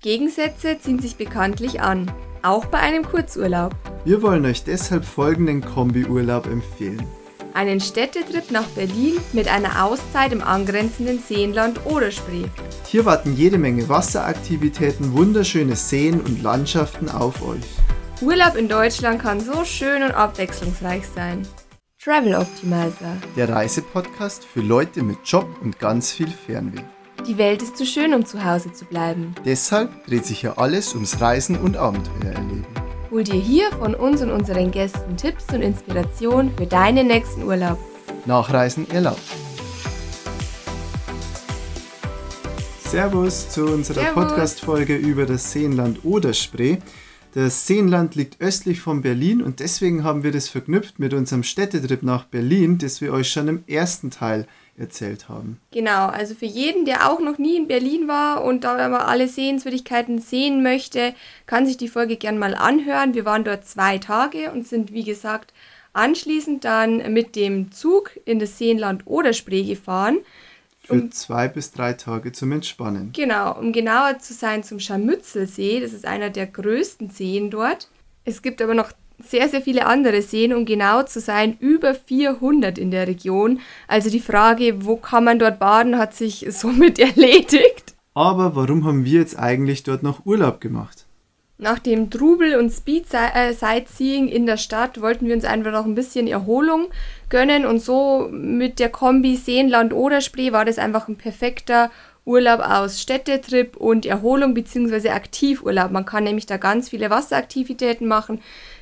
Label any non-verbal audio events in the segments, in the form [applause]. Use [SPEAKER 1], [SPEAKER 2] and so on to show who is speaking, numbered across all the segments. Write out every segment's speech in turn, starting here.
[SPEAKER 1] Gegensätze ziehen sich bekanntlich an, auch bei einem Kurzurlaub.
[SPEAKER 2] Wir wollen euch deshalb folgenden Kombiurlaub empfehlen.
[SPEAKER 1] Einen Städtetrip nach Berlin mit einer Auszeit im angrenzenden Seenland Oder-Spree.
[SPEAKER 2] Hier warten jede Menge Wasseraktivitäten, wunderschöne Seen und Landschaften auf euch.
[SPEAKER 1] Urlaub in Deutschland kann so schön und abwechslungsreich sein. Travel Optimizer.
[SPEAKER 2] Der Reisepodcast für Leute mit Job und ganz viel Fernweh.
[SPEAKER 1] Die Welt ist zu schön, um zu Hause zu bleiben.
[SPEAKER 2] Deshalb dreht sich hier alles ums Reisen und Abenteuer erleben.
[SPEAKER 1] Hol dir hier von uns und unseren Gästen Tipps und Inspiration für deinen nächsten Urlaub.
[SPEAKER 2] Nachreisen erlaubt. Servus zu unserer. Podcast-Folge über das Seenland Oder-Spree. Das Seenland liegt östlich von Berlin und deswegen haben wir das verknüpft mit unserem Städtetrip nach Berlin, das wir euch schon im ersten Teil erzählt haben.
[SPEAKER 1] Genau, also für jeden, der auch noch nie in Berlin war und da aber alle Sehenswürdigkeiten sehen möchte, kann sich die Folge gern mal anhören. Wir waren dort zwei Tage und sind, wie gesagt, anschließend dann mit dem Zug in das Seenland Oder-Spree gefahren.
[SPEAKER 2] Für zwei bis drei Tage zum Entspannen.
[SPEAKER 1] Genau, um genauer zu sein zum Scharmützelsee, das ist einer der größten Seen dort. Es gibt aber noch sehr, sehr viele andere Seen, um genau zu sein, über 400 in der Region. Also die Frage, wo kann man dort baden, hat sich [laughs] somit erledigt.
[SPEAKER 2] Aber warum haben wir jetzt eigentlich dort noch Urlaub gemacht?
[SPEAKER 1] Nach dem Trubel und Speed-Sightseeing in der Stadt wollten wir uns einfach noch ein bisschen Erholung gönnen und so mit der Kombi Seenland oder Spree war das einfach ein perfekter Urlaub aus Städtetrip und Erholung bzw. Aktivurlaub. Man kann nämlich da ganz viele Wasseraktivitäten machen,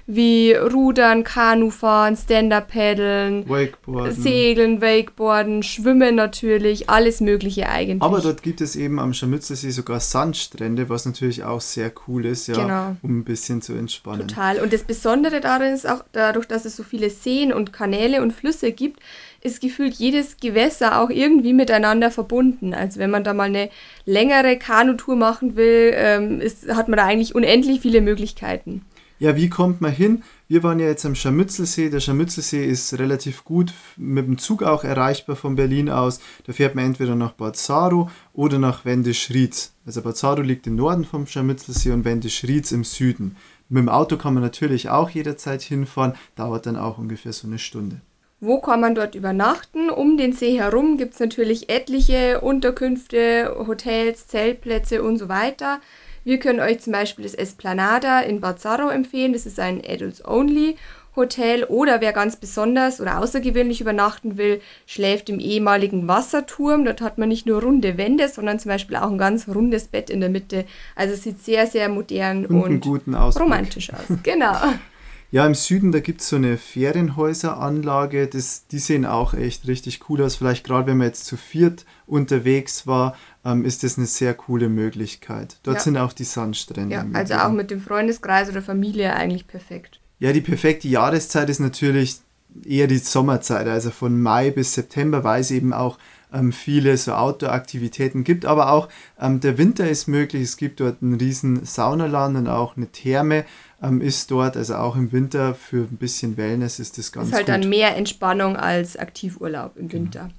[SPEAKER 1] wie Rudern, Kanufahren, Stand-Up-Paddeln,
[SPEAKER 2] Wakeboarden.
[SPEAKER 1] Segeln, Wakeboarden, Schwimmen natürlich, alles Mögliche eigentlich.
[SPEAKER 2] Aber dort gibt es eben am Scharmützelsee sogar Sandstrände, was natürlich auch sehr cool ist, ja,
[SPEAKER 1] Genau.
[SPEAKER 2] um ein bisschen zu entspannen.
[SPEAKER 1] Total. Und das Besondere darin ist auch, dadurch, dass es so viele Seen und Kanäle und Flüsse gibt, ist gefühlt jedes Gewässer auch irgendwie miteinander verbunden. Also wenn man da mal eine längere Kanutour machen will, ähm, ist, hat man da eigentlich unendlich viele Möglichkeiten.
[SPEAKER 2] Ja, wie kommt man hin? Wir waren ja jetzt am Scharmützelsee. Der Scharmützelsee ist relativ gut mit dem Zug auch erreichbar von Berlin aus. Da fährt man entweder nach Bad Saro oder nach Wendisch-Rietz. Also Bad Saro liegt im Norden vom Scharmützelsee und Wendisch-Rietz im Süden. Mit dem Auto kann man natürlich auch jederzeit hinfahren, dauert dann auch ungefähr so eine Stunde.
[SPEAKER 1] Wo kann man dort übernachten? Um den See herum gibt es natürlich etliche Unterkünfte, Hotels, Zeltplätze und so weiter. Wir können euch zum Beispiel das Esplanada in Bad Saro empfehlen. Das ist ein Adults-Only-Hotel. Oder wer ganz besonders oder außergewöhnlich übernachten will, schläft im ehemaligen Wasserturm. Dort hat man nicht nur runde Wände, sondern zum Beispiel auch ein ganz rundes Bett in der Mitte. Also es sieht sehr, sehr modern
[SPEAKER 2] Und,
[SPEAKER 1] und, romantisch aus. Genau. [laughs]
[SPEAKER 2] Ja, im Süden, da gibt es so eine Ferienhäuseranlage. Das, die sehen auch echt richtig cool aus. Vielleicht gerade, wenn man jetzt zu viert unterwegs war, ähm, ist das eine sehr coole Möglichkeit. Dort
[SPEAKER 1] Ja.
[SPEAKER 2] sind auch die Sandstrände.
[SPEAKER 1] Ja, also auch mit dem Freundeskreis oder Familie eigentlich perfekt.
[SPEAKER 2] Ja, die perfekte Jahreszeit ist natürlich eher die Sommerzeit, also von Mai bis September, weil es eben auch ähm, viele so Outdoor-Aktivitäten gibt, aber auch ähm, der Winter ist möglich. Es gibt dort einen riesen Saunaland und auch eine Therme ähm, ist dort, also auch im Winter für ein bisschen Wellness ist das ganz
[SPEAKER 1] ist halt
[SPEAKER 2] gut.
[SPEAKER 1] dann mehr Entspannung als Aktivurlaub im Winter.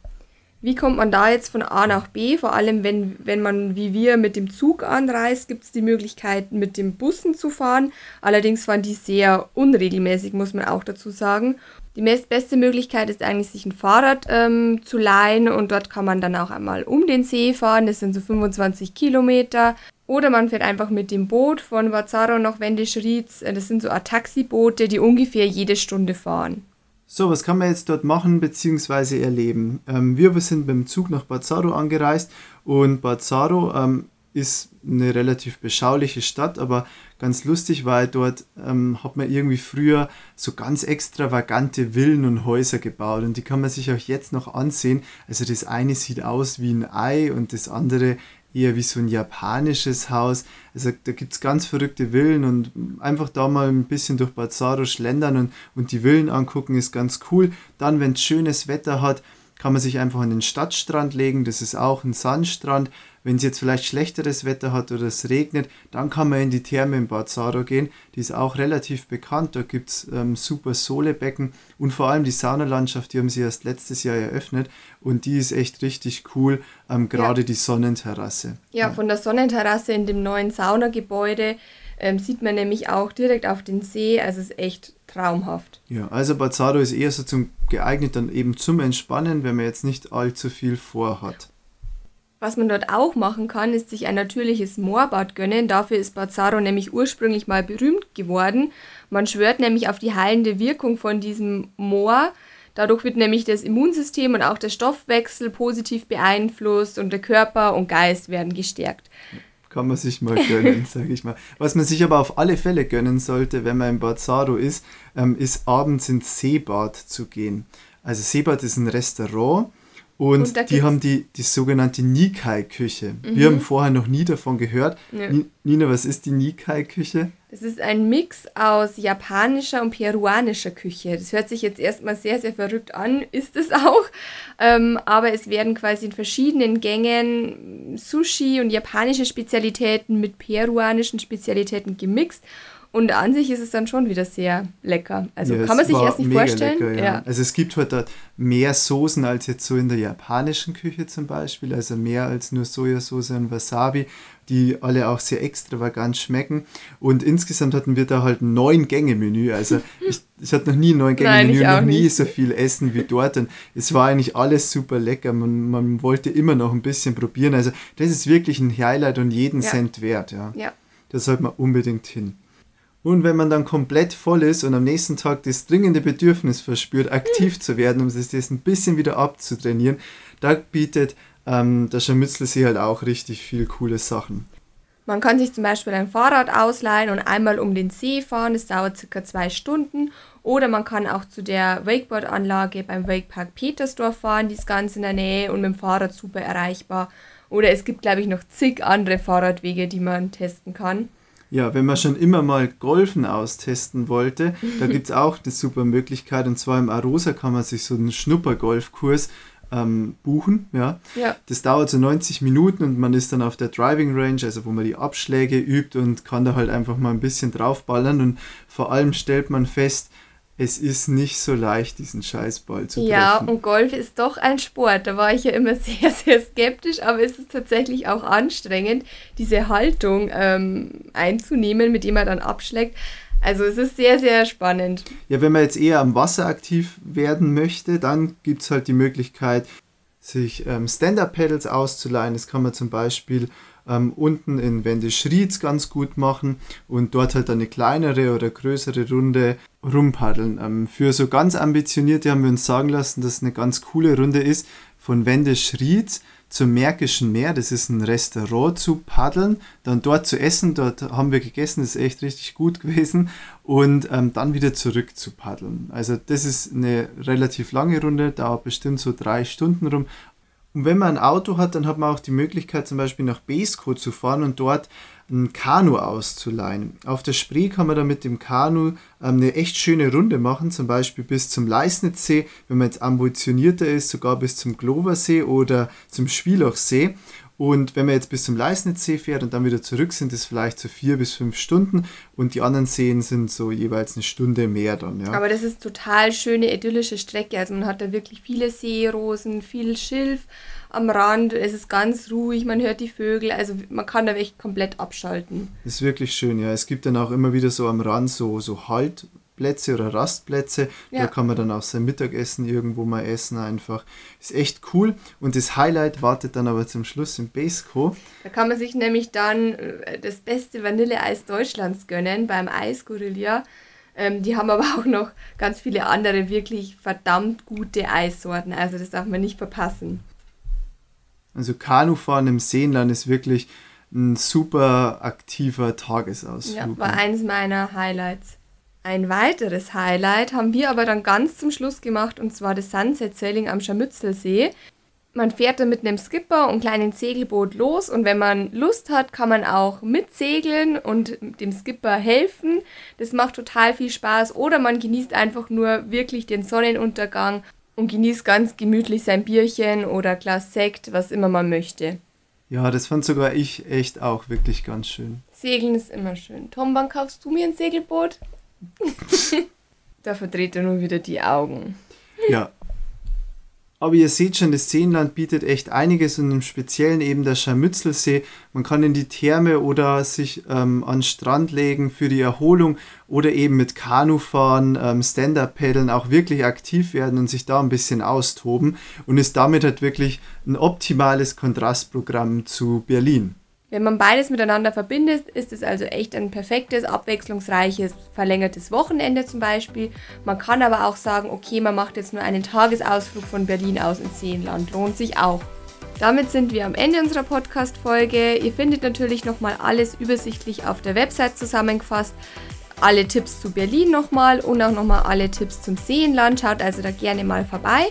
[SPEAKER 1] Wie kommt man da jetzt von A nach B? Vor allem, wenn, wenn man wie wir mit dem Zug anreist, gibt es die Möglichkeit, mit den Bussen zu fahren. Allerdings fahren die sehr unregelmäßig, muss man auch dazu sagen. Die meist beste Möglichkeit ist eigentlich, sich ein Fahrrad ähm, zu leihen und dort kann man dann auch einmal um den See fahren. Das sind so 25 Kilometer. Oder man fährt einfach mit dem Boot von Vazaro nach Wendisch-Rietz. Äh, Das sind so Taxiboote, die ungefähr jede Stunde fahren.
[SPEAKER 2] So, was kann man jetzt dort machen bzw. erleben? Ähm, wir sind beim Zug nach Bad Saro angereist und Bad Saro ähm, ist eine relativ beschauliche Stadt, aber ganz lustig, weil dort ähm, hat man irgendwie früher so ganz extravagante Villen und Häuser gebaut und die kann man sich auch jetzt noch ansehen. Also das eine sieht aus wie ein Ei und das andere eher wie so ein japanisches Haus. Also da gibt es ganz verrückte Villen und einfach da mal ein bisschen durch Bad Saro schlendern und, und die Villen angucken ist ganz cool. Dann, wenn es schönes Wetter hat, kann man sich einfach an den Stadtstrand legen. Das ist auch ein Sandstrand. wenn es jetzt vielleicht schlechteres Wetter hat oder es regnet, dann kann man in die Therme in Bad Saro gehen. Die ist auch relativ bekannt. Da gibt es ähm, super Sohlebecken und vor allem die Saunalandschaft, die haben sie erst letztes Jahr eröffnet und die ist echt richtig cool, ähm, gerade ja. die Sonnenterrasse.
[SPEAKER 1] Ja, ja, von der Sonnenterrasse in dem neuen Saunagebäude ähm, sieht man nämlich auch direkt auf den See. Also es ist echt traumhaft.
[SPEAKER 2] Ja, also Bazzaro ist eher so zum geeignet dann eben zum Entspannen, wenn man jetzt nicht allzu viel vorhat.
[SPEAKER 1] Was man dort auch machen kann, ist sich ein natürliches Moorbad gönnen. Dafür ist Bazzaro nämlich ursprünglich mal berühmt geworden. Man schwört nämlich auf die heilende Wirkung von diesem Moor. Dadurch wird nämlich das Immunsystem und auch der Stoffwechsel positiv beeinflusst und der Körper und Geist werden gestärkt
[SPEAKER 2] kann man sich mal gönnen, [laughs] sage ich mal. Was man sich aber auf alle Fälle gönnen sollte, wenn man in Bad Sado ist, ähm, ist abends ins Seebad zu gehen. Also Seebad ist ein Restaurant und, und die haben die, die sogenannte Nikai-Küche. Mhm. Wir haben vorher noch nie davon gehört. Ja. Nina, was ist die Nikai-Küche?
[SPEAKER 1] Es ist ein Mix aus japanischer und peruanischer Küche. Das hört sich jetzt erstmal sehr, sehr verrückt an, ist es auch. Ähm, aber es werden quasi in verschiedenen Gängen Sushi und japanische Spezialitäten mit peruanischen Spezialitäten gemixt. Und an sich ist es dann schon wieder sehr lecker. Also ja, kann man sich erst nicht vorstellen. Lecker,
[SPEAKER 2] ja. Ja. Also es gibt heute halt mehr Soßen als jetzt so in der japanischen Küche zum Beispiel. Also mehr als nur Sojasauce und Wasabi, die alle auch sehr extravagant schmecken. Und insgesamt hatten wir da halt ein neun Gänge-Menü. Also [laughs] ich, ich hatte noch nie ein neun Gänge-Menü, noch nie nicht. so viel Essen wie dort. Und es war eigentlich alles super lecker. Man, man wollte immer noch ein bisschen probieren. Also das ist wirklich ein Highlight und jeden Cent wert. Ja. ja. Da sollte man unbedingt hin. Und wenn man dann komplett voll ist und am nächsten Tag das dringende Bedürfnis verspürt, aktiv zu werden, um sich das ein bisschen wieder abzutrainieren, da bietet ähm, der Scharmützelsee halt auch richtig viel coole Sachen.
[SPEAKER 1] Man kann sich zum Beispiel ein Fahrrad ausleihen und einmal um den See fahren, das dauert circa zwei Stunden. Oder man kann auch zu der Wakeboard-Anlage beim Wakepark Petersdorf fahren, die ist ganz in der Nähe und mit dem Fahrrad super erreichbar. Oder es gibt, glaube ich, noch zig andere Fahrradwege, die man testen kann.
[SPEAKER 2] Ja, wenn man schon immer mal Golfen austesten wollte, da [laughs] gibt es auch eine super Möglichkeit. Und zwar im Arosa kann man sich so einen Schnuppergolfkurs ähm, buchen. Ja. ja. Das dauert so 90 Minuten und man ist dann auf der Driving Range, also wo man die Abschläge übt und kann da halt einfach mal ein bisschen draufballern. Und vor allem stellt man fest, es ist nicht so leicht, diesen Scheißball zu treffen.
[SPEAKER 1] Ja, und Golf ist doch ein Sport. Da war ich ja immer [laughs] sehr, sehr skeptisch, aber es ist tatsächlich auch anstrengend, diese Haltung ähm, einzunehmen, mit dem man dann abschlägt. Also es ist sehr, sehr spannend.
[SPEAKER 2] Ja, wenn man jetzt eher am Wasser aktiv werden möchte, dann gibt es halt die Möglichkeit, sich ähm, Stand-Up-Pedals auszuleihen. Das kann man zum Beispiel ähm, unten in Wendeschrieds ganz gut machen und dort halt eine kleinere oder größere Runde rumpaddeln. Ähm, für so ganz ambitionierte haben wir uns sagen lassen, dass es eine ganz coole Runde ist, von Wendeschrieds zum Märkischen Meer, das ist ein Restaurant zu paddeln, dann dort zu essen, dort haben wir gegessen, das ist echt richtig gut [laughs] gewesen. Und ähm, dann wieder zurück zu paddeln. Also das ist eine relativ lange Runde, dauert bestimmt so drei Stunden rum, und wenn man ein Auto hat, dann hat man auch die Möglichkeit, zum Beispiel nach Beeskow zu fahren und dort ein Kanu auszuleihen. Auf der Spree kann man dann mit dem Kanu ähm, eine echt schöne Runde machen, zum Beispiel bis zum Leisnitzsee, wenn man jetzt ambitionierter ist, sogar bis zum Gloversee oder zum Schwielachsee. Und wenn man jetzt bis zum Leisnitzsee fährt und dann wieder zurück, sind es vielleicht so vier bis fünf Stunden und die anderen Seen sind so jeweils eine Stunde mehr dann. Ja.
[SPEAKER 1] Aber das ist total schöne, idyllische Strecke. Also man hat da wirklich viele Seerosen, viel Schilf am Rand. Es ist ganz ruhig, man hört die Vögel. Also man kann da echt komplett abschalten.
[SPEAKER 2] Das ist wirklich schön, ja. Es gibt dann auch immer wieder so am Rand so, so Halt, Plätze oder Rastplätze. Ja. Da kann man dann auch sein Mittagessen irgendwo mal essen einfach. Ist echt cool. Und das Highlight wartet dann aber zum Schluss im Baseco.
[SPEAKER 1] Da kann man sich nämlich dann äh, das beste Vanilleeis Deutschlands gönnen beim Eisgorilla. Ähm, die haben aber auch noch ganz viele andere wirklich verdammt gute Eissorten. Also das darf man nicht verpassen.
[SPEAKER 2] Also Kanufahren im Seenland ist wirklich ein super aktiver Tagesausflug.
[SPEAKER 1] Ja, war eines meiner Highlights. Ein weiteres Highlight haben wir aber dann ganz zum Schluss gemacht und zwar das Sunset Sailing am Scharmützelsee. Man fährt dann mit einem Skipper und kleinen Segelboot los und wenn man Lust hat, kann man auch mitsegeln und dem Skipper helfen. Das macht total viel Spaß oder man genießt einfach nur wirklich den Sonnenuntergang und genießt ganz gemütlich sein Bierchen oder Glas Sekt, was immer man möchte.
[SPEAKER 2] Ja, das fand sogar ich echt auch wirklich ganz schön.
[SPEAKER 1] Segeln ist immer schön. Tom, wann kaufst du mir ein Segelboot? [laughs] da verdreht er nur wieder die Augen.
[SPEAKER 2] Ja. Aber ihr seht schon, das Seenland bietet echt einiges und im Speziellen eben der Scharmützelsee. Man kann in die Therme oder sich ähm, an Strand legen für die Erholung oder eben mit Kanufahren, ähm, Stand-Up-Paddeln auch wirklich aktiv werden und sich da ein bisschen austoben und ist damit halt wirklich ein optimales Kontrastprogramm zu Berlin.
[SPEAKER 1] Wenn man beides miteinander verbindet, ist es also echt ein perfektes, abwechslungsreiches, verlängertes Wochenende zum Beispiel. Man kann aber auch sagen, okay, man macht jetzt nur einen Tagesausflug von Berlin aus ins Seenland. Lohnt sich auch. Damit sind wir am Ende unserer Podcast-Folge. Ihr findet natürlich nochmal alles übersichtlich auf der Website zusammengefasst. Alle Tipps zu Berlin nochmal und auch nochmal alle Tipps zum Seenland. Schaut also da gerne mal vorbei.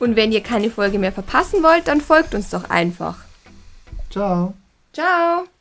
[SPEAKER 1] Und wenn ihr keine Folge mehr verpassen wollt, dann folgt uns doch einfach.
[SPEAKER 2] Ciao.
[SPEAKER 1] Ciao!